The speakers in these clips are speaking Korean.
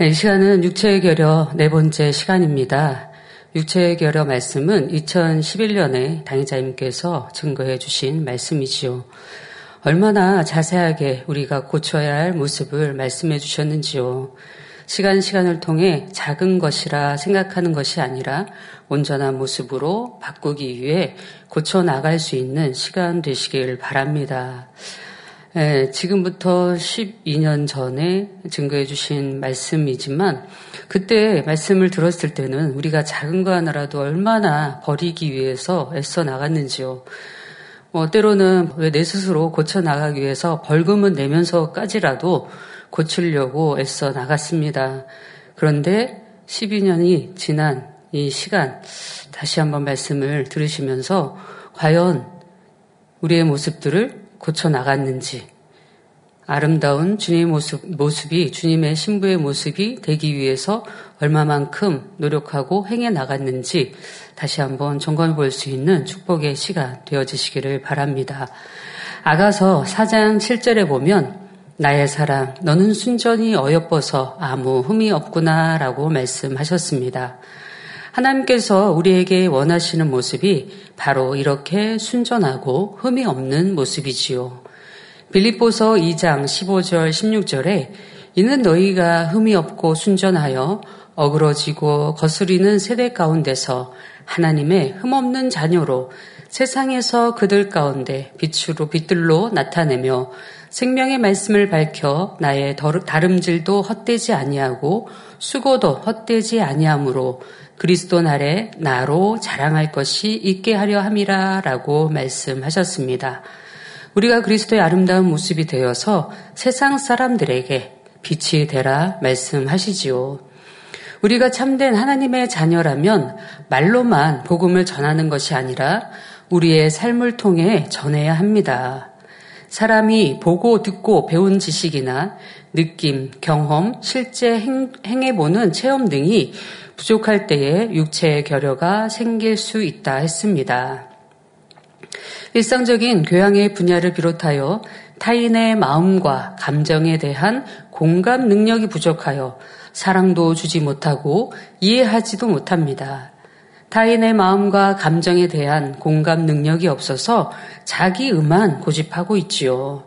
네, 이 시간은 육체의 결여 네 번째 시간입니다. 육체의 결여 말씀은 2011년에 당의자님께서 증거해 주신 말씀이지요. 얼마나 자세하게 우리가 고쳐야 할 모습을 말씀해 주셨는지요. 시간 시간을 통해 작은 것이라 생각하는 것이 아니라 온전한 모습으로 바꾸기 위해 고쳐 나갈 수 있는 시간 되시길 바랍니다. 예, 지금부터 12년 전에 증거해 주신 말씀이지만 그때 말씀을 들었을 때는 우리가 작은 거 하나라도 얼마나 버리기 위해서 애써 나갔는지요. 뭐 때로는 왜 내 스스로 고쳐 나가기 위해서 벌금은 내면서까지라도 고치려고 애써 나갔습니다. 그런데 12년이 지난 이 시간 다시 한번 말씀을 들으시면서 과연 우리의 모습들을 고쳐 나갔는지 아름다운 주님의 모습, 모습이 주님의 신부의 모습이 되기 위해서 얼마만큼 노력하고 행해 나갔는지 다시 한번 점검해 볼 수 있는 축복의 시간 되어지시기를 바랍니다. 아가서 4장 7절에 보면 나의 사랑, 너는 순전히 어여뻐서 아무 흠이 없구나 라고 말씀하셨습니다. 하나님께서 우리에게 원하시는 모습이 바로 이렇게 순전하고 흠이 없는 모습이지요. 빌립보서 2장 15절 16절에 이는 너희가 흠이 없고 순전하여 어그러지고 거스리는 세대 가운데서 하나님의 흠없는 자녀로 세상에서 그들 가운데 빛으로 빛들로 나타내며 생명의 말씀을 밝혀 나의 다름질도 헛되지 아니하고 수고도 헛되지 아니하므로 그리스도 날에 나로 자랑할 것이 있게 하려 함이라 라고 말씀하셨습니다. 우리가 그리스도의 아름다운 모습이 되어서 세상 사람들에게 빛이 되라 말씀하시지요. 우리가 참된 하나님의 자녀라면 말로만 복음을 전하는 것이 아니라 우리의 삶을 통해 전해야 합니다. 사람이 보고 듣고 배운 지식이나 느낌, 경험, 실제 행, 행해보는 체험 등이 부족할 때에 육체의 결여가 생길 수 있다 했습니다. 일상적인 교양의 분야를 비롯하여 타인의 마음과 감정에 대한 공감 능력이 부족하여 사랑도 주지 못하고 이해하지도 못합니다. 타인의 마음과 감정에 대한 공감 능력이 없어서 자기 의만 고집하고 있지요.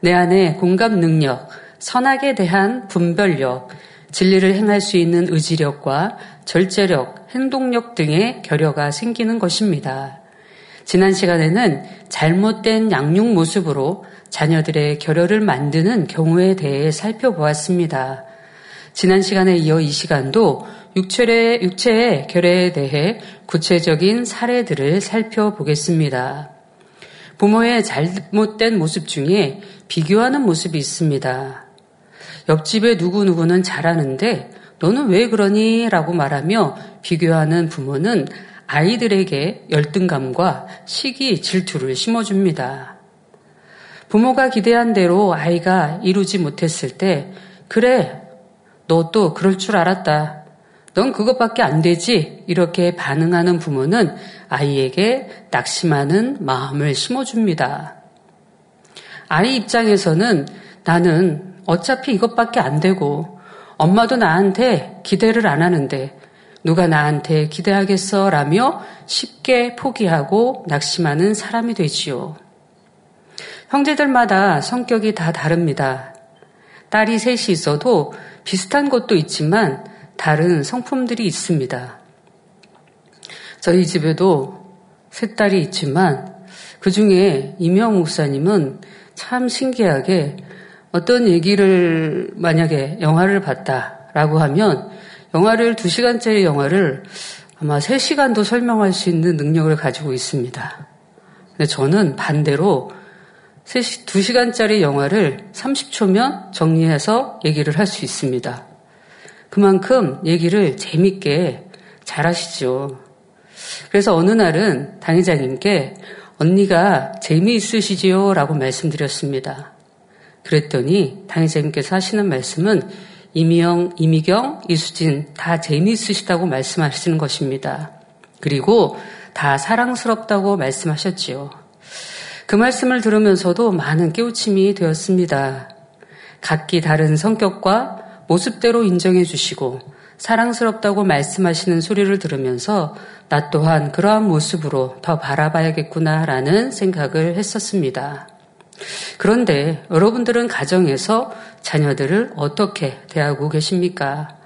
내 안에 공감 능력, 선악에 대한 분별력, 진리를 행할 수 있는 의지력과 절제력, 행동력 등의 결여가 생기는 것입니다. 지난 시간에는 잘못된 양육 모습으로 자녀들의 결여를 만드는 경우에 대해 살펴보았습니다. 지난 시간에 이어 이 시간도 육체의, 육체의 결여에 대해 구체적인 사례들을 살펴보겠습니다. 부모의 잘못된 모습 중에 비교하는 모습이 있습니다. 옆집에 누구누구는 잘하는데 너는 왜 그러니? 라고 말하며 비교하는 부모는 아이들에게 열등감과 시기, 질투를 심어줍니다. 부모가 기대한 대로 아이가 이루지 못했을 때, 그래, 너 또 그럴 줄 알았다. 넌 그것밖에 안 되지. 이렇게 반응하는 부모는 아이에게 낙심하는 마음을 심어줍니다. 아이 입장에서는 나는 어차피 이것밖에 안 되고 엄마도 나한테 기대를 안 하는데 누가 나한테 기대하겠어? 라며 쉽게 포기하고 낙심하는 사람이 되지요. 형제들마다 성격이 다 다릅니다. 딸이 셋이 있어도 비슷한 것도 있지만 다른 성품들이 있습니다. 저희 집에도 세 딸이 있지만 그 중에 이명 목사님은 참 신기하게 어떤 얘기를 만약에 영화를 봤다라고 하면 영화를 2시간짜리 영화를 아마 3시간도 설명할 수 있는 능력을 가지고 있습니다. 근데 저는 반대로 2시간짜리 영화를 30초면 정리해서 얘기를 할 수 있습니다. 그만큼 얘기를 재밌게 잘 하시죠. 그래서 어느 날은 당회장님께 언니가 재미있으시지요? 라고 말씀드렸습니다. 그랬더니 당회장님께서 하시는 말씀은 이미영, 이미경, 이수진 다 재미있으시다고 말씀하시는 것입니다. 그리고 다 사랑스럽다고 말씀하셨지요. 그 말씀을 들으면서도 많은 깨우침이 되었습니다. 각기 다른 성격과 모습대로 인정해 주시고 사랑스럽다고 말씀하시는 소리를 들으면서 나 또한 그러한 모습으로 더 바라봐야겠구나라는 생각을 했었습니다. 그런데 여러분들은 가정에서 자녀들을 어떻게 대하고 계십니까?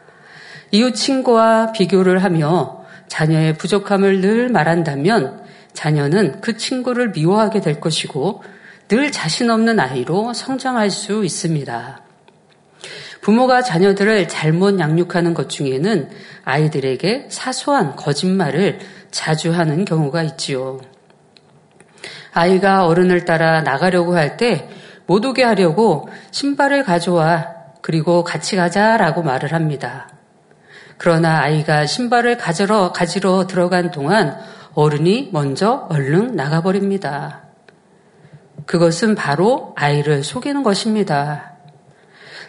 이웃 친구와 비교를 하며 자녀의 부족함을 늘 말한다면 자녀는 그 친구를 미워하게 될 것이고 늘 자신 없는 아이로 성장할 수 있습니다. 부모가 자녀들을 잘못 양육하는 것 중에는 아이들에게 사소한 거짓말을 자주 하는 경우가 있지요. 아이가 어른을 따라 나가려고 할 때 못 오게 하려고 신발을 가져와 그리고 같이 가자라고 말을 합니다. 그러나 아이가 신발을 가지러, 가지러 들어간 동안 어른이 먼저 얼른 나가버립니다. 그것은 바로 아이를 속이는 것입니다.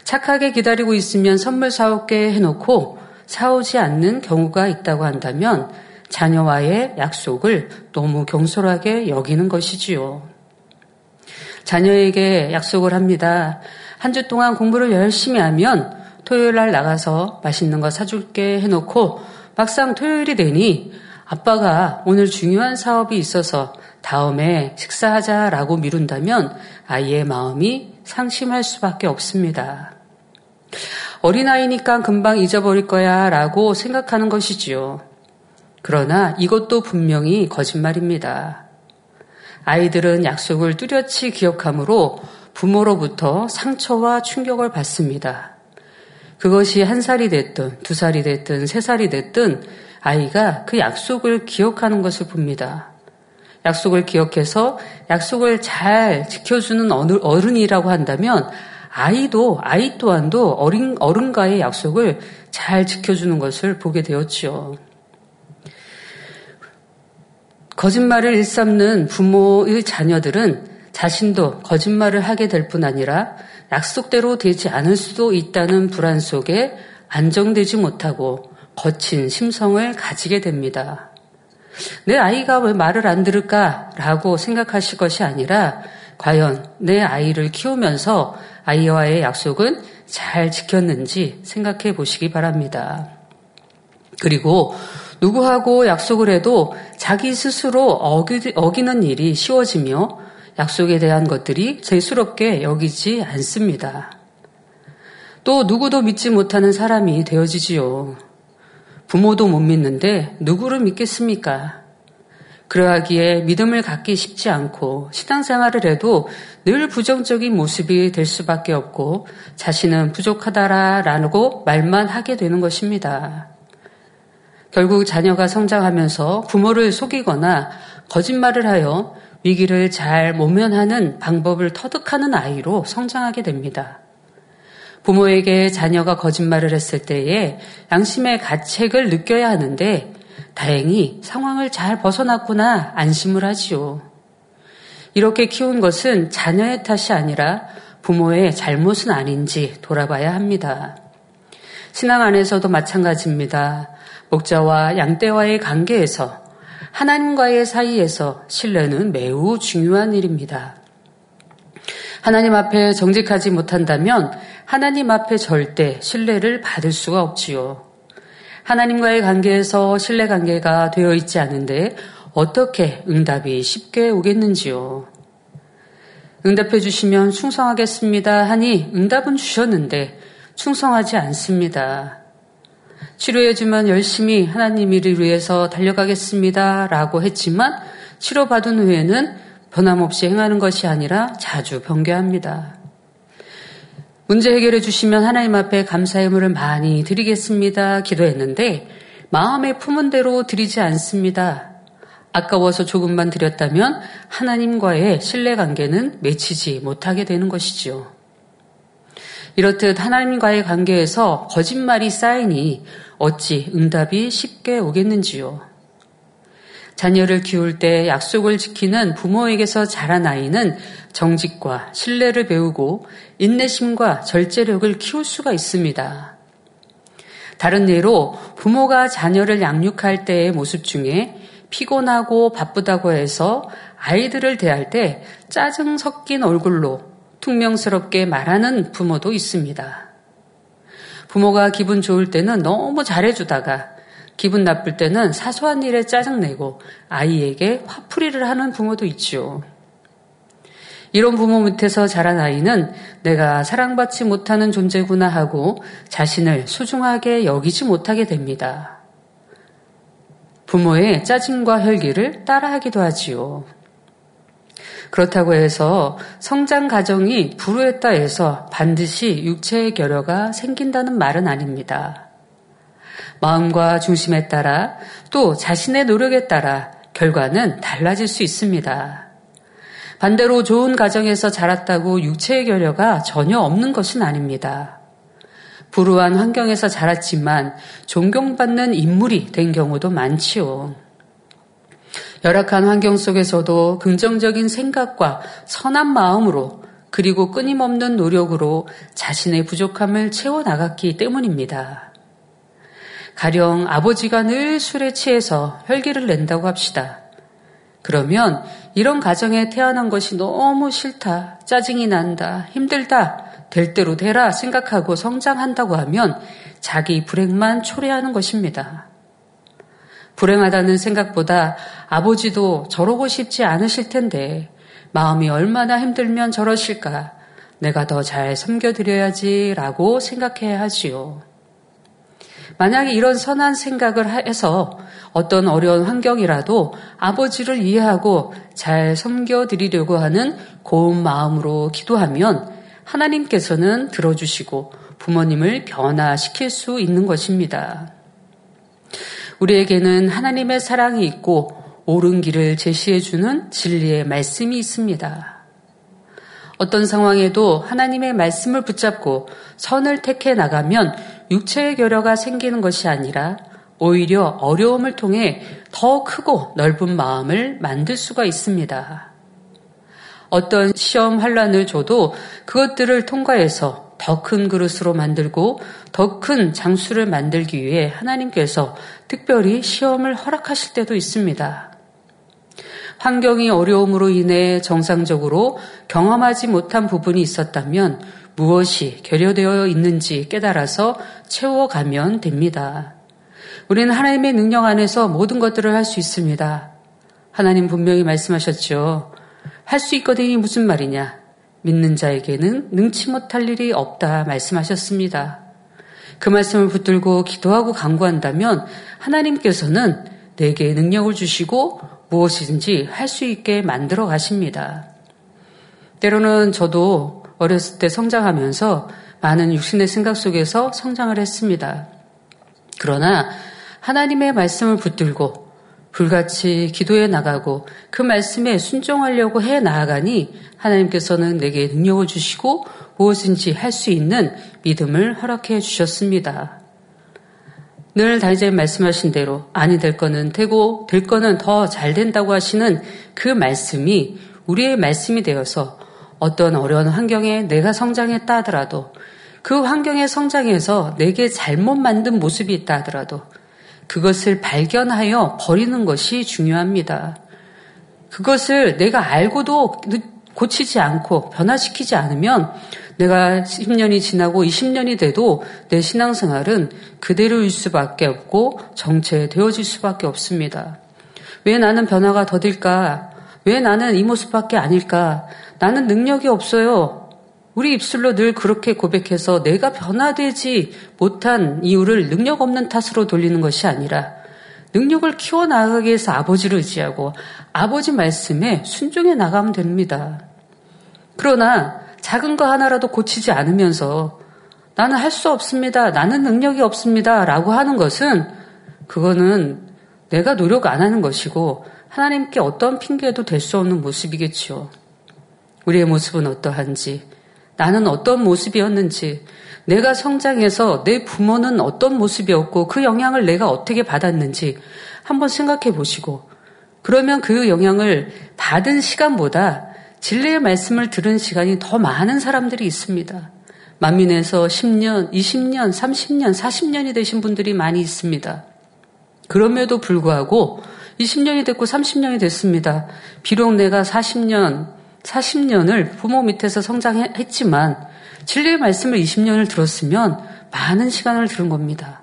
착하게 기다리고 있으면 선물 사올게 해놓고 사오지 않는 경우가 있다고 한다면 자녀와의 약속을 너무 경솔하게 여기는 것이지요. 자녀에게 약속을 합니다. 한 주 동안 공부를 열심히 하면 토요일 날 나가서 맛있는 거 사줄게 해놓고 막상 토요일이 되니 아빠가 오늘 중요한 사업이 있어서 다음에 식사하자라고 미룬다면 아이의 마음이 상심할 수밖에 없습니다. 어린아이니까 금방 잊어버릴 거야 라고 생각하는 것이지요. 그러나 이것도 분명히 거짓말입니다. 아이들은 약속을 뚜렷이 기억하므로 부모로부터 상처와 충격을 받습니다. 그것이 한 살이 됐든 두 살이 됐든 세 살이 됐든 아이가 그 약속을 기억하는 것을 봅니다. 약속을 기억해서 약속을 잘 지켜주는 어른이라고 한다면 아이도 아이 또한도 어린 어른과의 약속을 잘 지켜주는 것을 보게 되었지요. 거짓말을 일삼는 부모의 자녀들은 자신도 거짓말을 하게 될 뿐 아니라 약속대로 되지 않을 수도 있다는 불안 속에 안정되지 못하고 거친 심성을 가지게 됩니다. 내 아이가 왜 말을 안 들을까라고 생각하실 것이 아니라 과연 내 아이를 키우면서 아이와의 약속은 잘 지켰는지 생각해 보시기 바랍니다. 그리고 누구하고 약속을 해도 자기 스스로 어기, 어기는 일이 쉬워지며 약속에 대한 것들이 재수롭게 여기지 않습니다. 또 누구도 믿지 못하는 사람이 되어지지요. 부모도 못 믿는데 누구를 믿겠습니까? 그러하기에 믿음을 갖기 쉽지 않고 신앙생활을 해도 늘 부정적인 모습이 될 수밖에 없고 자신은 부족하다라고 말만 하게 되는 것입니다. 결국 자녀가 성장하면서 부모를 속이거나 거짓말을 하여 위기를 잘 모면하는 방법을 터득하는 아이로 성장하게 됩니다. 부모에게 자녀가 거짓말을 했을 때에 양심의 가책을 느껴야 하는데 다행히 상황을 잘 벗어났구나 안심을 하지요. 이렇게 키운 것은 자녀의 탓이 아니라 부모의 잘못은 아닌지 돌아봐야 합니다. 신앙 안에서도 마찬가지입니다. 목자와 양떼와의 관계에서 하나님과의 사이에서 신뢰는 매우 중요한 일입니다. 하나님 앞에 정직하지 못한다면 하나님 앞에 절대 신뢰를 받을 수가 없지요. 하나님과의 관계에서 신뢰 관계가 되어 있지 않은데 어떻게 응답이 쉽게 오겠는지요. 응답해 주시면 충성하겠습니다 하니 응답은 주셨는데 충성하지 않습니다. 치료해주면 열심히 하나님 일을 위해서 달려가겠습니다. 라고 했지만 치료받은 후에는 변함없이 행하는 것이 아니라 자주 변개합니다. 문제 해결해 주시면 하나님 앞에 감사의 물을 많이 드리겠습니다. 기도했는데 마음에 품은 대로 드리지 않습니다. 아까워서 조금만 드렸다면 하나님과의 신뢰 관계는 맺히지 못하게 되는 것이지요. 이렇듯 하나님과의 관계에서 거짓말이 쌓이니 어찌 응답이 쉽게 오겠는지요. 자녀를 키울 때 약속을 지키는 부모에게서 자란 아이는 정직과 신뢰를 배우고 인내심과 절제력을 키울 수가 있습니다. 다른 예로 부모가 자녀를 양육할 때의 모습 중에 피곤하고 바쁘다고 해서 아이들을 대할 때 짜증 섞인 얼굴로 퉁명스럽게 말하는 부모도 있습니다. 부모가 기분 좋을 때는 너무 잘해주다가 기분 나쁠 때는 사소한 일에 짜증내고 아이에게 화풀이를 하는 부모도 있죠. 이런 부모 밑에서 자란 아이는 내가 사랑받지 못하는 존재구나 하고 자신을 소중하게 여기지 못하게 됩니다. 부모의 짜증과 혈기를 따라하기도 하지요. 그렇다고 해서 성장 과정이 불우했다 해서 반드시 육체의 결여가 생긴다는 말은 아닙니다. 마음과 중심에 따라 또 자신의 노력에 따라 결과는 달라질 수 있습니다. 반대로 좋은 가정에서 자랐다고 육체의 결여가 전혀 없는 것은 아닙니다. 불우한 환경에서 자랐지만 존경받는 인물이 된 경우도 많지요. 열악한 환경 속에서도 긍정적인 생각과 선한 마음으로 그리고 끊임없는 노력으로 자신의 부족함을 채워나갔기 때문입니다. 가령 아버지가 늘 술에 취해서 혈기를 낸다고 합시다. 그러면 이런 가정에 태어난 것이 너무 싫다, 짜증이 난다, 힘들다, 될 대로 되라 생각하고 성장한다고 하면 자기 불행만 초래하는 것입니다. 불행하다는 생각보다 아버지도 저러고 싶지 않으실 텐데 마음이 얼마나 힘들면 저러실까 내가 더 잘 섬겨드려야지라고 생각해야 하지요. 만약에 이런 선한 생각을 해서 어떤 어려운 환경이라도 아버지를 이해하고 잘 섬겨드리려고 하는 고운 마음으로 기도하면 하나님께서는 들어주시고 부모님을 변화시킬 수 있는 것입니다. 우리에게는 하나님의 사랑이 있고 옳은 길을 제시해주는 진리의 말씀이 있습니다. 어떤 상황에도 하나님의 말씀을 붙잡고 선을 택해 나가면 육체의 결여가 생기는 것이 아니라 오히려 어려움을 통해 더 크고 넓은 마음을 만들 수가 있습니다. 어떤 시험 환란을 줘도 그것들을 통과해서 더 큰 그릇으로 만들고 더 큰 장수를 만들기 위해 하나님께서 특별히 시험을 허락하실 때도 있습니다. 환경이 어려움으로 인해 정상적으로 경험하지 못한 부분이 있었다면 무엇이 결여되어 있는지 깨달아서 채워가면 됩니다. 우리는 하나님의 능력 안에서 모든 것들을 할 수 있습니다. 하나님 분명히 말씀하셨죠. 할 수 있거든이 무슨 말이냐? 믿는 자에게는 능치 못할 일이 없다 말씀하셨습니다. 그 말씀을 붙들고 기도하고 강구한다면 하나님께서는 내게 능력을 주시고 무엇이든지 할 수 있게 만들어 가십니다. 때로는 저도 어렸을 때 성장하면서 많은 육신의 생각 속에서 성장을 했습니다. 그러나 하나님의 말씀을 붙들고 불같이 기도해 나가고 그 말씀에 순종하려고 해 나아가니 하나님께서는 내게 능력을 주시고 무엇인지 할 수 있는 믿음을 허락해 주셨습니다. 늘 다니자님 말씀하신 대로 아니 될 거는 되고 될 거는 더 잘 된다고 하시는 그 말씀이 우리의 말씀이 되어서 어떤 어려운 환경에 내가 성장했다 하더라도 그 환경의 성장에서 내게 잘못 만든 모습이 있다 하더라도 그것을 발견하여 버리는 것이 중요합니다. 그것을 내가 알고도 고치지 않고 변화시키지 않으면 내가 10년이 지나고 20년이 돼도 내 신앙생활은 그대로일 수밖에 없고 정체되어질 수밖에 없습니다. 왜 나는 변화가 더딜까? 왜 나는 이 모습밖에 아닐까? 나는 능력이 없어요. 우리 입술로 늘 그렇게 고백해서 내가 변화되지 못한 이유를 능력 없는 탓으로 돌리는 것이 아니라 능력을 키워나가기 위해서 아버지를 의지하고 아버지 말씀에 순종해 나가면 됩니다. 그러나 작은 거 하나라도 고치지 않으면서 나는 할 수 없습니다. 나는 능력이 없습니다. 라고 하는 것은 그거는 내가 노력 안 하는 것이고 하나님께 어떤 핑계도 될 수 없는 모습이겠지요. 우리의 모습은 어떠한지, 나는 어떤 모습이었는지, 내가 성장해서 내 부모는 어떤 모습이었고 그 영향을 내가 어떻게 받았는지 한번 생각해 보시고, 그러면 그 영향을 받은 시간보다 진리의 말씀을 들은 시간이 더 많은 사람들이 있습니다. 만민에서 10년, 20년, 30년, 40년이 되신 분들이 많이 있습니다. 그럼에도 불구하고 20년이 됐고 30년이 됐습니다. 비록 내가 40년, 40년을 부모 밑에서 성장했지만 진리의 말씀을 20년을 들었으면 많은 시간을 들은 겁니다.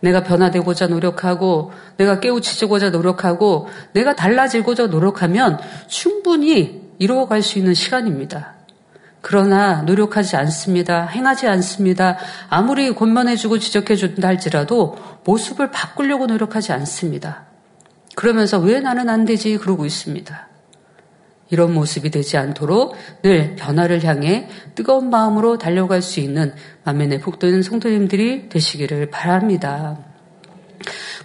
내가 변화되고자 노력하고 내가 깨우치고자 노력하고 내가 달라지고자 노력하면 충분히 이루어갈 수 있는 시간입니다. 그러나 노력하지 않습니다. 행하지 않습니다. 아무리 권면해주고 지적해준다 할지라도 모습을 바꾸려고 노력하지 않습니다. 그러면서 왜 나는 안 되지? 그러고 있습니다. 이런 모습이 되지 않도록 늘 변화를 향해 뜨거운 마음으로 달려갈 수 있는 만면의 복도는 성도님들이 되시기를 바랍니다.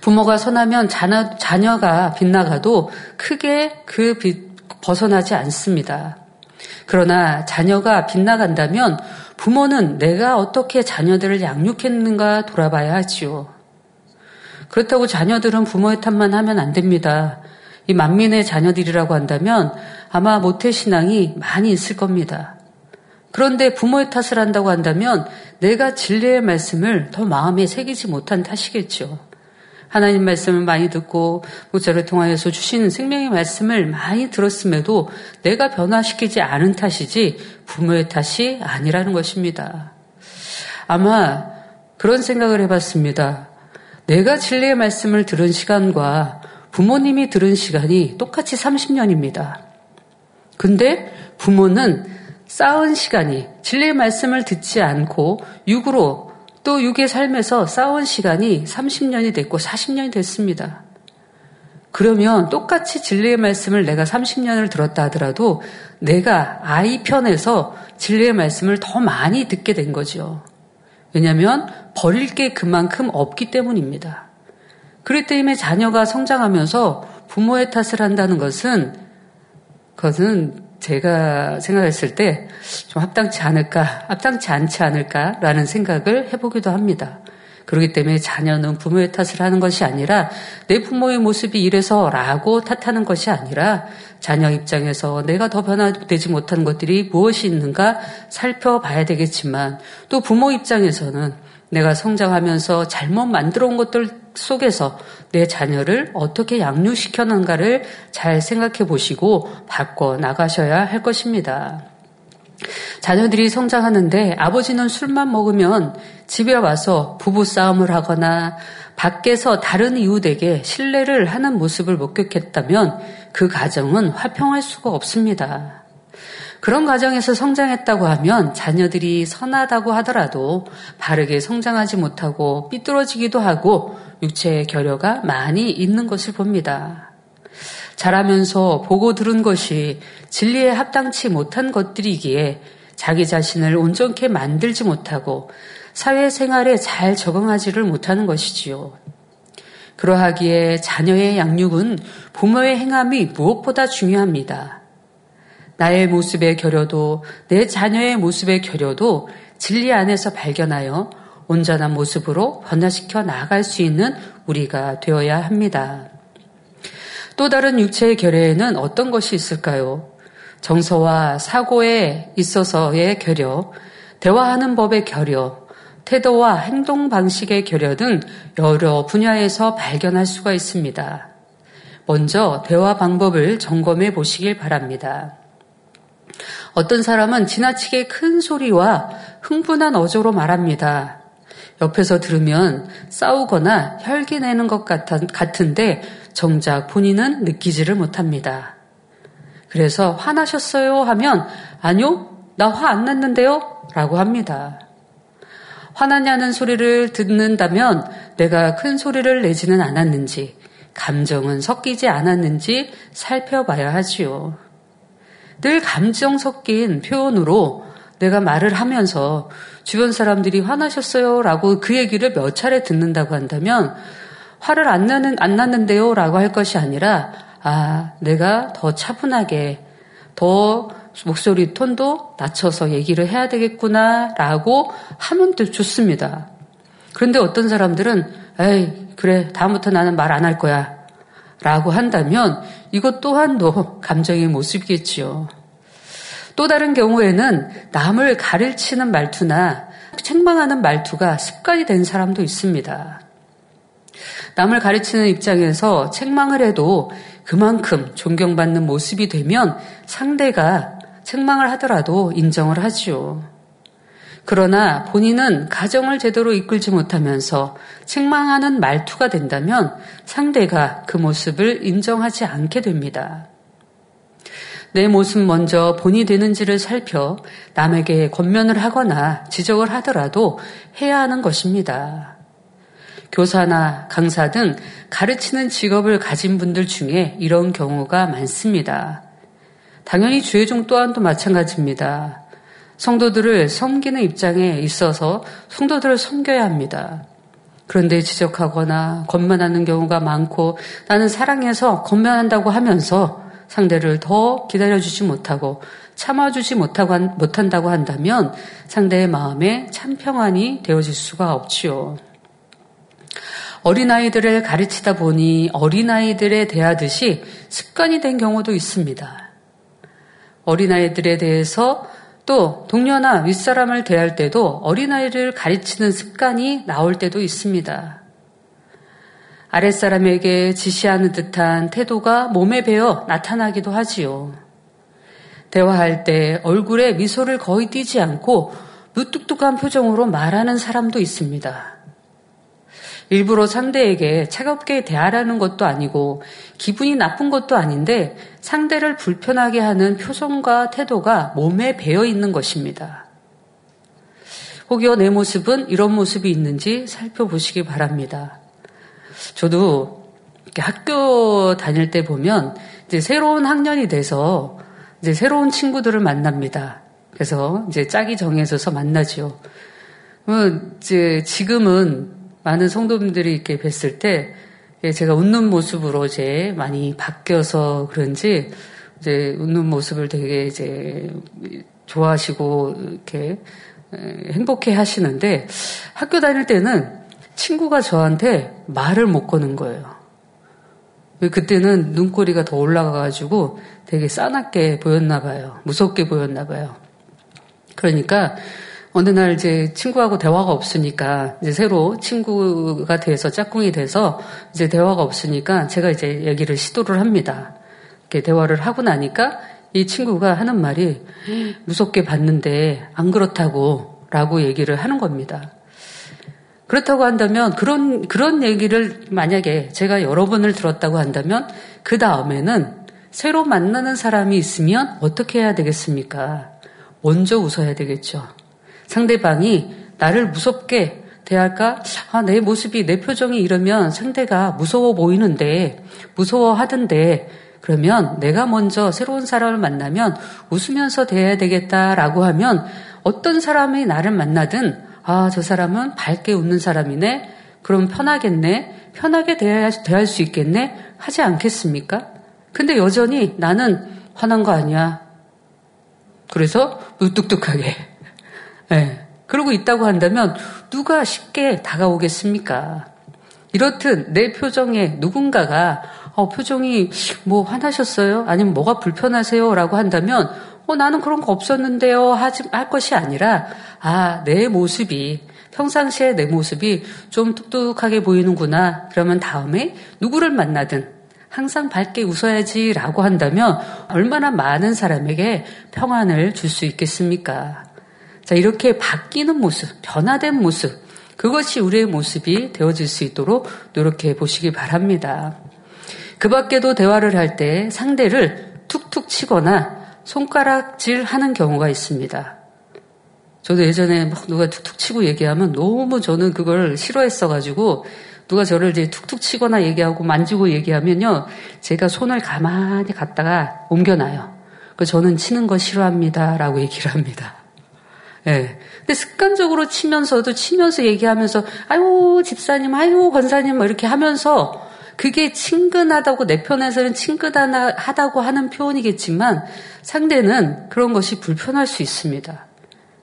부모가 선하면 자녀, 자녀가 빗나가도 크게 그 빛, 벗어나지 않습니다. 그러나 자녀가 빗나간다면 부모는 내가 어떻게 자녀들을 양육했는가 돌아봐야 하지요. 그렇다고 자녀들은 부모의 탓만 하면 안 됩니다. 이 만민의 자녀들이라고 한다면 아마 모태신앙이 많이 있을 겁니다. 그런데 부모의 탓을 한다고 한다면 내가 진리의 말씀을 더 마음에 새기지 못한 탓이겠죠. 하나님 말씀을 많이 듣고 목자를 통하여서 주신 생명의 말씀을 많이 들었음에도 내가 변화시키지 않은 탓이지 부모의 탓이 아니라는 것입니다. 아마 그런 생각을 해봤습니다. 내가 진리의 말씀을 들은 시간과 부모님이 들은 시간이 똑같이 30년입니다. 근데 부모는 쌓은 시간이 진리의 말씀을 듣지 않고 육으로 또 육의 삶에서 쌓은 시간이 30년이 됐고 40년이 됐습니다. 그러면 똑같이 진리의 말씀을 내가 30년을 들었다 하더라도 내가 아이 편에서 진리의 말씀을 더 많이 듣게 된 거죠. 왜냐하면 버릴 게 그만큼 없기 때문입니다. 그렇기 때문에 자녀가 성장하면서 부모의 탓을 한다는 것은 그것은 제가 생각했을 때 좀 합당치 않을까, 합당치 않지 않을까라는 생각을 해보기도 합니다. 그렇기 때문에 자녀는 부모의 탓을 하는 것이 아니라 내 부모의 모습이 이래서 라고 탓하는 것이 아니라 자녀 입장에서 내가 더 변화되지 못한 것들이 무엇이 있는가 살펴봐야 되겠지만 또 부모 입장에서는 내가 성장하면서 잘못 만들어 온 것들 속에서 내 자녀를 어떻게 양육시켜는가를 잘 생각해 보시고 바꿔 나가셔야 할 것입니다. 자녀들이 성장하는데 아버지는 술만 먹으면 집에 와서 부부싸움을 하거나 밖에서 다른 이웃에게 신뢰를 하는 모습을 목격했다면 그 가정은 화평할 수가 없습니다. 그런 과정에서 성장했다고 하면 자녀들이 선하다고 하더라도 바르게 성장하지 못하고 삐뚤어지기도 하고 육체의 결여가 많이 있는 것을 봅니다. 자라면서 보고 들은 것이 진리에 합당치 못한 것들이기에 자기 자신을 온전케 만들지 못하고 사회생활에 잘 적응하지를 못하는 것이지요. 그러하기에 자녀의 양육은 부모의 행함이 무엇보다 중요합니다. 나의 모습의 결여도 내 자녀의 모습의 결여도 진리 안에서 발견하여 온전한 모습으로 변화시켜 나아갈 수 있는 우리가 되어야 합니다. 또 다른 육체의 결여에는 어떤 것이 있을까요? 정서와 사고에 있어서의 결여, 대화하는 법의 결여, 태도와 행동 방식의 결여 등 여러 분야에서 발견할 수가 있습니다. 먼저 대화 방법을 점검해 보시길 바랍니다. 어떤 사람은 지나치게 큰 소리와 흥분한 어조로 말합니다. 옆에서 들으면 싸우거나 혈기 내는 것 같은데 정작 본인은 느끼지를 못합니다. 그래서 화나셨어요 하면 아니요, 나 화 안 났는데요? 라고 합니다. 화나냐는 소리를 듣는다면 내가 큰 소리를 내지는 않았는지, 감정은 섞이지 않았는지 살펴봐야 하지요. 늘 감정 섞인 표현으로 내가 말을 하면서 주변 사람들이 화나셨어요 라고 그 얘기를 몇 차례 듣는다고 한다면 화를 안 나는, 안 났는데요 라고 할 것이 아니라 아, 내가 더 차분하게 더 목소리 톤도 낮춰서 얘기를 해야 되겠구나 라고 하면 또 좋습니다. 그런데 어떤 사람들은 에이, 그래, 다음부터 나는 말 안 할 거야. 라고 한다면 이것 또한도 감정의 모습이겠지요. 또 다른 경우에는 남을 가르치는 말투나 책망하는 말투가 습관이 된 사람도 있습니다. 남을 가르치는 입장에서 책망을 해도 그만큼 존경받는 모습이 되면 상대가 책망을 하더라도 인정을 하지요. 그러나 본인은 가정을 제대로 이끌지 못하면서 책망하는 말투가 된다면 상대가 그 모습을 인정하지 않게 됩니다. 내 모습 먼저 본이 되는지를 살펴 남에게 권면을 하거나 지적을 하더라도 해야 하는 것입니다. 교사나 강사 등 가르치는 직업을 가진 분들 중에 이런 경우가 많습니다. 당연히 주의종 또한도 마찬가지입니다. 성도들을 섬기는 입장에 있어서 성도들을 섬겨야 합니다. 그런데 지적하거나 권면하는 경우가 많고 나는 사랑해서 권면한다고 하면서 상대를 더 기다려주지 못하고 참아주지 못하고 못한다고 한다면 상대의 마음에 참 평안이 되어질 수가 없지요. 어린아이들을 가르치다 보니 어린아이들에 대하듯이 습관이 된 경우도 있습니다. 어린아이들에 대해서 또 동료나 윗사람을 대할 때도 어린아이를 가르치는 습관이 나올 때도 있습니다. 아랫사람에게 지시하는 듯한 태도가 몸에 배어 나타나기도 하지요. 대화할 때 얼굴에 미소를 거의 띠지 않고 무뚝뚝한 표정으로 말하는 사람도 있습니다. 일부러 상대에게 차갑게 대하라는 것도 아니고 기분이 나쁜 것도 아닌데 상대를 불편하게 하는 표정과 태도가 몸에 배어 있는 것입니다. 혹여 내 모습은 이런 모습이 있는지 살펴보시기 바랍니다. 저도 학교 다닐 때 보면 이제 새로운 학년이 돼서 이제 새로운 친구들을 만납니다. 그래서 이제 짝이 정해져서 만나죠. 이제 지금은 많은 성도님들이 이렇게 뵀을 때 예, 제가 웃는 모습으로 이제 많이 바뀌어서 그런지 이제 웃는 모습을 되게 이제 좋아하시고 이렇게 행복해 하시는데 학교 다닐 때는 친구가 저한테 말을 못 거는 거예요. 그때는 눈꼬리가 더 올라가가지고 되게 싸납게 보였나 봐요. 무섭게 보였나 봐요. 그러니까 어느 날 이제 친구하고 대화가 없으니까 이제 새로 친구가 돼서 짝꿍이 돼서 이제 대화가 없으니까 제가 이제 얘기를 시도를 합니다. 이렇게 대화를 하고 나니까 이 친구가 하는 말이 무섭게 봤는데 안 그렇다고 라고 얘기를 하는 겁니다. 그렇다고 한다면 그런, 그런 얘기를 만약에 제가 여러 번을 들었다고 한다면 그 다음에는 새로 만나는 사람이 있으면 어떻게 해야 되겠습니까? 먼저 웃어야 되겠죠. 상대방이 나를 무섭게 대할까? 아, 내 모습이, 내 표정이 이러면 상대가 무서워 보이는데, 무서워 하던데, 그러면 내가 먼저 새로운 사람을 만나면 웃으면서 대해야 되겠다라고 하면 어떤 사람이 나를 만나든, 아, 저 사람은 밝게 웃는 사람이네? 그럼 편하겠네? 편하게 대해야, 대할 수 있겠네? 하지 않겠습니까? 근데 여전히 나는 화난 거 아니야. 그래서 무뚝뚝하게 네. 그러고 있다고 한다면 누가 쉽게 다가오겠습니까? 이렇듯 내 표정에 누군가가 어, 표정이 뭐 화나셨어요? 아니면 뭐가 불편하세요? 라고 한다면 어, 나는 그런 거 없었는데요. 하지, 할 것이 아니라 아, 내 모습이 평상시에 내 모습이 좀 뚝뚝하게 보이는구나. 그러면 다음에 누구를 만나든 항상 밝게 웃어야지라고 한다면 얼마나 많은 사람에게 평안을 줄 수 있겠습니까? 자, 이렇게 바뀌는 모습, 변화된 모습, 그것이 우리의 모습이 되어질 수 있도록 노력해 보시기 바랍니다. 그 밖에도 대화를 할 때 상대를 툭툭 치거나 손가락질 하는 경우가 있습니다. 저도 예전에 막 누가 툭툭 치고 얘기하면 너무 저는 그걸 싫어했어가지고 누가 저를 이제 툭툭 치거나 얘기하고 만지고 얘기하면요. 제가 손을 가만히 갖다가 옮겨놔요. 그 저는 치는 거 싫어합니다. 라고 얘기를 합니다. 예. 근데 습관적으로 치면서도 치면서 얘기하면서 아유 집사님, 아유 권사님 뭐 이렇게 하면서 그게 친근하다고 내 편에서는 친근하다고 하는 표현이겠지만 상대는 그런 것이 불편할 수 있습니다.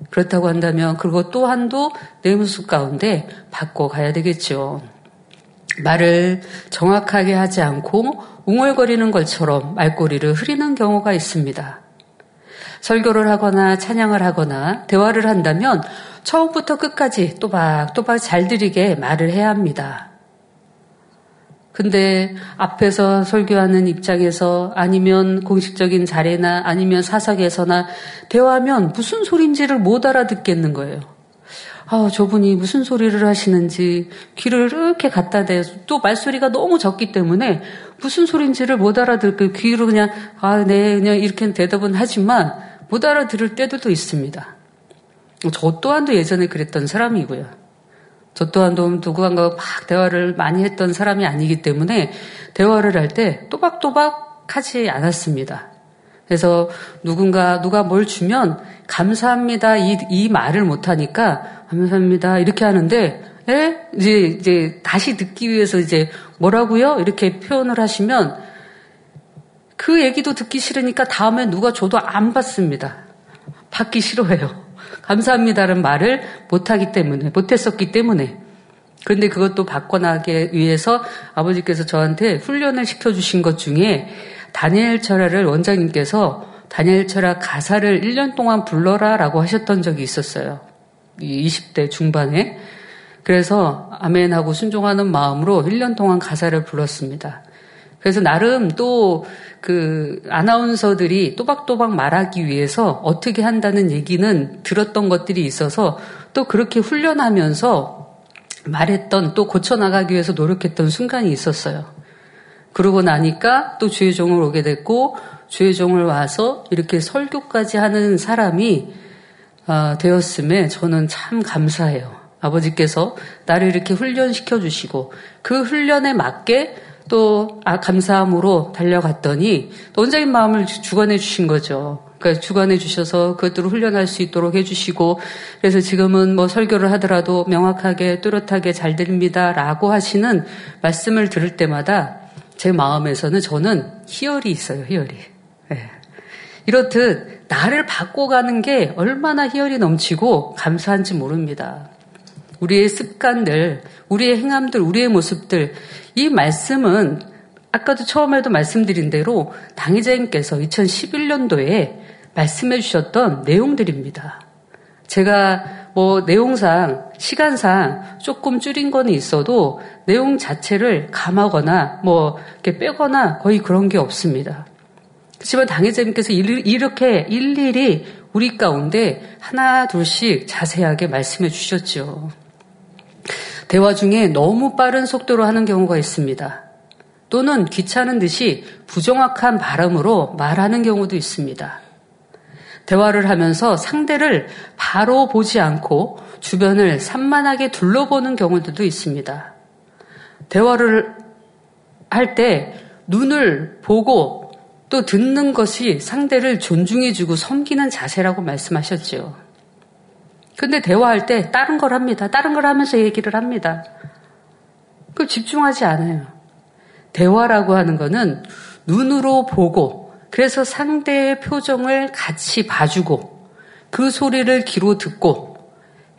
그렇다고 한다면 그것 또한도 내 모습 가운데 바꿔가야 되겠죠. 말을 정확하게 하지 않고 웅얼거리는 것처럼 말꼬리를 흐리는 경우가 있습니다. 설교를 하거나 찬양을 하거나 대화를 한다면 처음부터 끝까지 또박또박 잘 들이게 말을 해야 합니다. 근데 앞에서 설교하는 입장에서 아니면 공식적인 자리나 아니면 사석에서나 대화하면 무슨 소리인지를 못 알아듣겠는 거예요. 아, 저분이 무슨 소리를 하시는지 귀를 이렇게 갖다 대서 또 말소리가 너무 적기 때문에 무슨 소리인지를 못 알아듣고 귀로 그냥 아, 네, 그냥 이렇게 대답은 하지만 못 알아들을 때도 있습니다. 저 또한도 예전에 그랬던 사람이고요. 저 또한도 누구한가 막 대화를 많이 했던 사람이 아니기 때문에 대화를 할 때 또박또박 하지 않았습니다. 그래서 누군가 누가 뭘 주면 감사합니다 이, 이 말을 못하니까 감사합니다 이렇게 하는데 에? 이제 이제 다시 듣기 위해서 이제 뭐라고요 이렇게 표현을 하시면 그 얘기도 듣기 싫으니까 다음에 누가 줘도 안 받습니다. 받기 싫어해요. 감사합니다라는 말을 못하기 때문에, 못했었기 때문에. 그런데 그것도 바꿔나가기 위해서 아버지께서 저한테 훈련을 시켜주신 것 중에 다니엘 철학을 원장님께서 다니엘 철학 가사를 1년 동안 불러라 라고 하셨던 적이 있었어요. 20대 중반에. 그래서 아멘하고 순종하는 마음으로 1년 동안 가사를 불렀습니다. 그래서 나름 또 그 아나운서들이 또박또박 말하기 위해서 어떻게 한다는 얘기는 들었던 것들이 있어서 또 그렇게 훈련하면서 말했던 또 고쳐나가기 위해서 노력했던 순간이 있었어요. 그러고 나니까 또 주의 종을 오게 됐고 주의 종을 와서 이렇게 설교까지 하는 사람이 어, 되었음에 저는 참 감사해요. 아버지께서 나를 이렇게 훈련시켜 주시고 그 훈련에 맞게 또 아, 감사함으로 달려갔더니 또 원장님 마음을 주관해 주신 거죠. 그러니까 주관해 주셔서 그것들을 훈련할 수 있도록 해주시고 그래서 지금은 뭐 설교를 하더라도 명확하게 뚜렷하게 잘 들립니다라고 하시는 말씀을 들을 때마다 제 마음에서는 저는 희열이 있어요. 희열이. 네. 이렇듯 나를 바꿔가는 게 얼마나 희열이 넘치고 감사한지 모릅니다. 우리의 습관들, 우리의 행함들, 우리의 모습들, 이 말씀은 아까도 처음에도 말씀드린 대로 당의자님께서 2011년도에 말씀해 주셨던 내용들입니다. 제가 뭐 내용상, 시간상 조금 줄인 거는 있어도 내용 자체를 감하거나 뭐 이렇게 빼거나 거의 그런 게 없습니다. 그렇지만 당의자님께서 이렇게 일일이 우리 가운데 하나 둘씩 자세하게 말씀해 주셨죠. 대화 중에 너무 빠른 속도로 하는 경우가 있습니다. 또는 귀찮은 듯이 부정확한 발음으로 말하는 경우도 있습니다. 대화를 하면서 상대를 바로 보지 않고 주변을 산만하게 둘러보는 경우들도 있습니다. 대화를 할 때 눈을 보고 또 듣는 것이 상대를 존중해주고 섬기는 자세라고 말씀하셨죠. 근데 대화할 때 다른 걸 합니다. 다른 걸 하면서 얘기를 합니다. 그 집중하지 않아요. 대화라고 하는 거는 눈으로 보고 그래서 상대의 표정을 같이 봐주고 그 소리를 귀로 듣고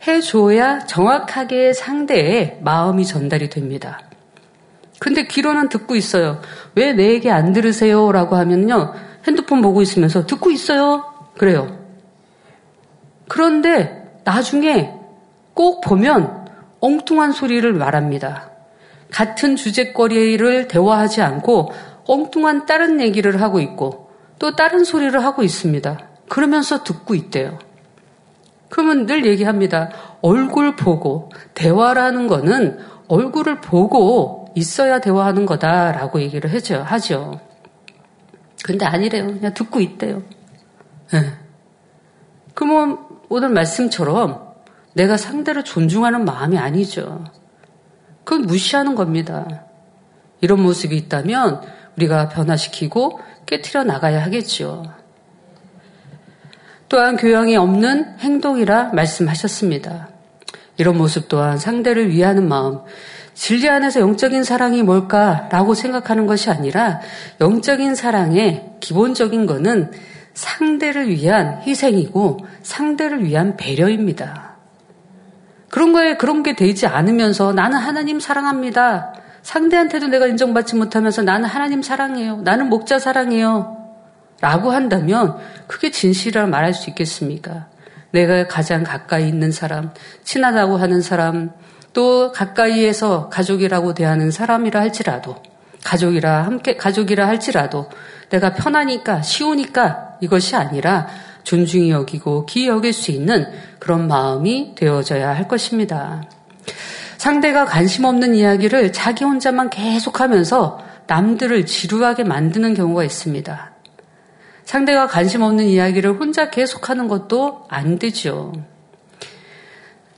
해줘야 정확하게 상대의 마음이 전달이 됩니다. 근데 귀로는 듣고 있어요. 왜 내 얘기 안 들으세요? 라고 하면요. 핸드폰 보고 있으면서 듣고 있어요. 그래요. 그런데 나중에 꼭 보면 엉뚱한 소리를 말합니다. 같은 주제거리를 대화하지 않고 엉뚱한 다른 얘기를 하고 있고 또 다른 소리를 하고 있습니다. 그러면서 듣고 있대요. 그러면 늘 얘기합니다. 얼굴 보고 대화라는 거는 얼굴을 보고 있어야 대화하는 거다라고 얘기를 하죠. 하죠. 근데 아니래요. 그냥 듣고 있대요. 네. 그러면 오늘 말씀처럼 내가 상대를 존중하는 마음이 아니죠. 그건 무시하는 겁니다. 이런 모습이 있다면 우리가 변화시키고 깨트려 나가야 하겠죠. 또한 교양이 없는 행동이라 말씀하셨습니다. 이런 모습 또한 상대를 위하는 마음, 진리 안에서 영적인 사랑이 뭘까라고 생각하는 것이 아니라 영적인 사랑의 기본적인 것은 상대를 위한 희생이고 상대를 위한 배려입니다. 그런 거에 그런 게 되지 않으면서 나는 하나님 사랑합니다. 상대한테도 내가 인정받지 못하면서 나는 하나님 사랑해요. 나는 목자 사랑해요. 라고 한다면 그게 진실이라 말할 수 있겠습니까? 내가 가장 가까이 있는 사람, 친하다고 하는 사람, 또 가까이에서 가족이라고 대하는 사람이라 할지라도 가족이라 함께 가족이라 할지라도 내가 편하니까 쉬우니까 이것이 아니라 존중이 여기고 기이 여길 수 있는 그런 마음이 되어져야 할 것입니다. 상대가 관심 없는 이야기를 자기 혼자만 계속하면서 남들을 지루하게 만드는 경우가 있습니다. 상대가 관심 없는 이야기를 혼자 계속하는 것도 안 되죠.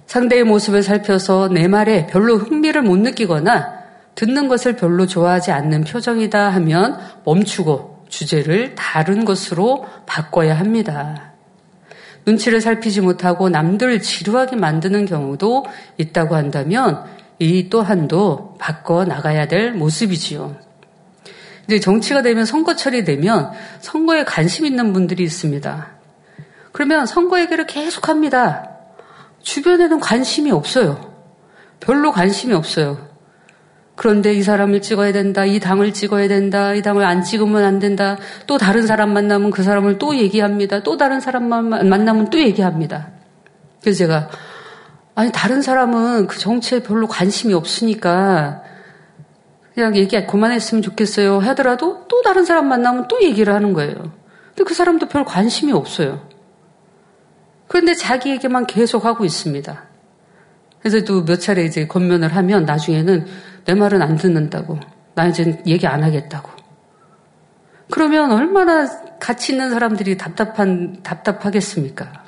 상대의 모습을 살펴서 내 말에 별로 흥미를 못 느끼거나 듣는 것을 별로 좋아하지 않는 표정이다 하면 멈추고 주제를 다른 것으로 바꿔야 합니다. 눈치를 살피지 못하고 남들을 지루하게 만드는 경우도 있다고 한다면 이 또한도 바꿔 나가야 될 모습이지요. 이제 정치가 되면 선거철이 되면 선거에 관심 있는 분들이 있습니다. 그러면 선거 얘기를 계속 합니다. 주변에는 관심이 없어요. 별로 관심이 없어요. 그런데 이 사람을 찍어야 된다, 이 당을 찍어야 된다, 이 당을 안 찍으면 안 된다, 또 다른 사람 만나면 그 사람을 또 얘기합니다, 또 다른 사람만 만나면 또 얘기합니다. 그래서 제가, 아니, 다른 사람은 그 정치에 별로 관심이 없으니까 그냥 얘기 그만했으면 좋겠어요 하더라도 또 다른 사람 만나면 또 얘기를 하는 거예요. 근데 그 사람도 별 관심이 없어요. 그런데 자기 얘기만 계속 하고 있습니다. 그래서 또 몇 차례 이제 건면을 하면 나중에는 내 말은 안 듣는다고. 나 이제 얘기 안 하겠다고. 그러면 얼마나 가치 있는 사람들이 답답한, 답답하겠습니까?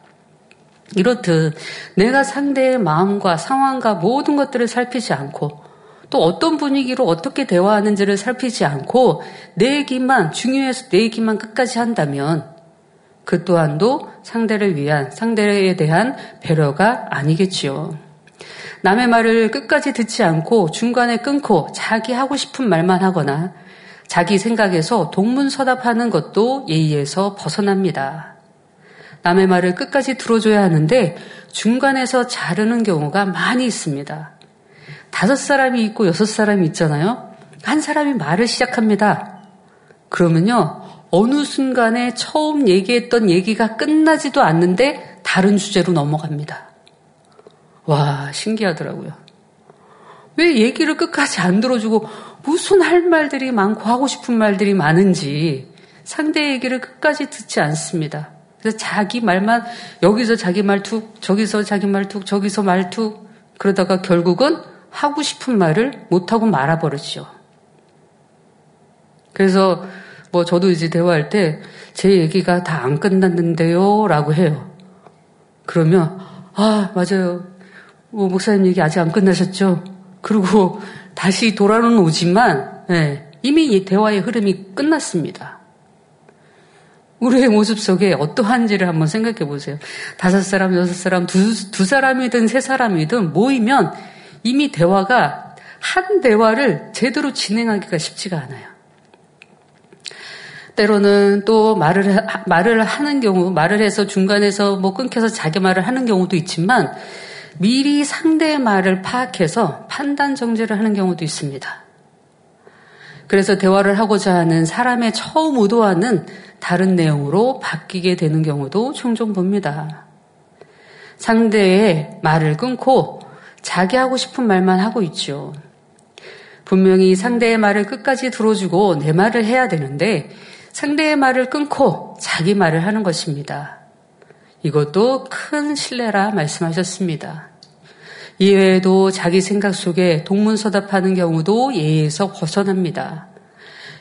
이렇듯 내가 상대의 마음과 상황과 모든 것들을 살피지 않고 또 어떤 분위기로 어떻게 대화하는지를 살피지 않고 내 얘기만 중요해서 내 얘기만 끝까지 한다면 그 또한도 상대를 위한 상대에 대한 배려가 아니겠지요. 남의 말을 끝까지 듣지 않고 중간에 끊고 자기 하고 싶은 말만 하거나 자기 생각에서 동문서답하는 것도 예의에서 벗어납니다. 남의 말을 끝까지 들어줘야 하는데 중간에서 자르는 경우가 많이 있습니다. 다섯 사람이 있고 여섯 사람이 있잖아요. 한 사람이 말을 시작합니다. 그러면요, 어느 순간에 처음 얘기했던 얘기가 끝나지도 않는데 다른 주제로 넘어갑니다. 와, 신기하더라고요. 왜 얘기를 끝까지 안 들어주고 무슨 할 말들이 많고 하고 싶은 말들이 많은지 상대 얘기를 끝까지 듣지 않습니다. 그래서 자기 말만 여기서 자기 말툭, 저기서 자기 말툭, 저기서 말툭 그러다가 결국은 하고 싶은 말을 못하고 말아버리죠. 그래서 뭐 저도 이제 대화할 때 제 얘기가 다 안 끝났는데요 라고 해요. 그러면 아 맞아요. 뭐 목사님 얘기 아직 안 끝나셨죠? 그리고 다시 돌아는 오지만 네, 이미 이 대화의 흐름이 끝났습니다. 우리의 모습 속에 어떠한지를 한번 생각해 보세요. 다섯 사람, 여섯 사람, 두, 두 사람이든 세 사람이든 모이면 이미 대화가 한 대화를 제대로 진행하기가 쉽지가 않아요. 때로는 또 말을 말을 하는 경우 말을 해서 중간에서 뭐 끊겨서 자기 말을 하는 경우도 있지만 미리 상대의 말을 파악해서 판단 정제를 하는 경우도 있습니다. 그래서 대화를 하고자 하는 사람의 처음 의도와는 다른 내용으로 바뀌게 되는 경우도 종종 봅니다. 상대의 말을 끊고 자기 하고 싶은 말만 하고 있죠. 분명히 상대의 말을 끝까지 들어주고 내 말을 해야 되는데 상대의 말을 끊고 자기 말을 하는 것입니다. 이것도 큰 신뢰라 말씀하셨습니다. 이외에도 자기 생각 속에 동문서답하는 경우도 예에서 벗어납니다.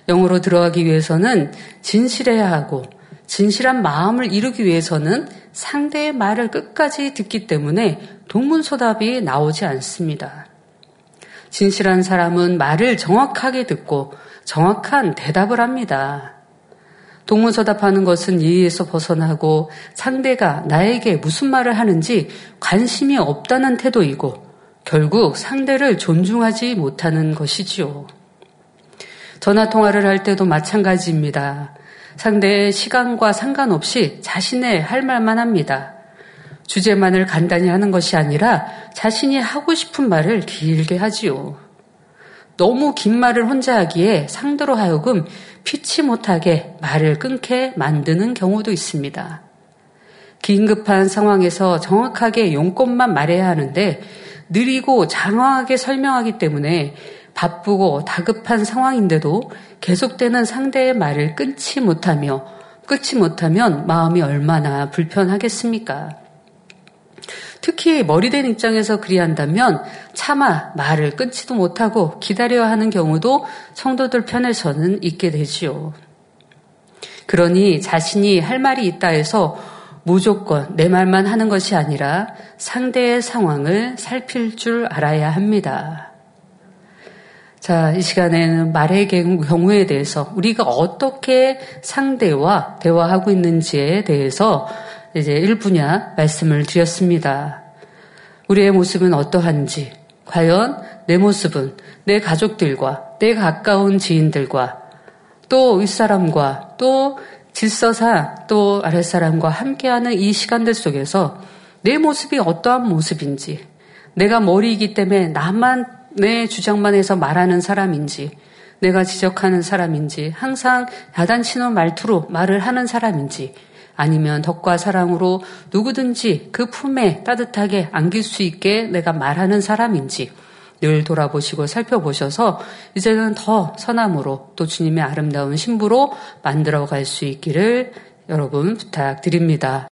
영으로 들어가기 위해서는 진실해야 하고 진실한 마음을 이루기 위해서는 상대의 말을 끝까지 듣기 때문에 동문서답이 나오지 않습니다. 진실한 사람은 말을 정확하게 듣고 정확한 대답을 합니다. 동문서답하는 것은 예의에서 벗어나고 상대가 나에게 무슨 말을 하는지 관심이 없다는 태도이고 결국 상대를 존중하지 못하는 것이지요. 전화 통화를 할 때도 마찬가지입니다. 상대의 시간과 상관없이 자신의 할 말만 합니다. 주제만을 간단히 하는 것이 아니라 자신이 하고 싶은 말을 길게 하지요. 너무 긴 말을 혼자 하기에 상대로 하여금 피치 못하게 말을 끊게 만드는 경우도 있습니다. 긴급한 상황에서 정확하게 용건만 말해야 하는데 느리고 장황하게 설명하기 때문에 바쁘고 다급한 상황인데도 계속되는 상대의 말을 끊지 못하며 끊지 못하면 마음이 얼마나 불편하겠습니까? 특히 머리된 입장에서 그리한다면 차마 말을 끊지도 못하고 기다려야 하는 경우도 성도들 편에서는 있게 되지요. 그러니 자신이 할 말이 있다 해서 무조건 내 말만 하는 것이 아니라 상대의 상황을 살필 줄 알아야 합니다. 자, 이 시간에는 말의 경우에 대해서 우리가 어떻게 상대와 대화하고 있는지에 대해서 이제 일분야 말씀을 드렸습니다. 우리의 모습은 어떠한지, 과연 내 모습은 내 가족들과 내 가까운 지인들과 또 윗사람과 또 질서상 또 아랫사람과 함께하는 이 시간들 속에서 내 모습이 어떠한 모습인지, 내가 머리이기 때문에 나만 내 주장만 해서 말하는 사람인지, 내가 지적하는 사람인지, 항상 야단치는 말투로 말을 하는 사람인지, 아니면 덕과 사랑으로 누구든지 그 품에 따뜻하게 안길 수 있게 내가 말하는 사람인지 늘 돌아보시고 살펴보셔서 이제는 더 선함으로 또 주님의 아름다운 신부로 만들어 갈 수 있기를 여러분 부탁드립니다.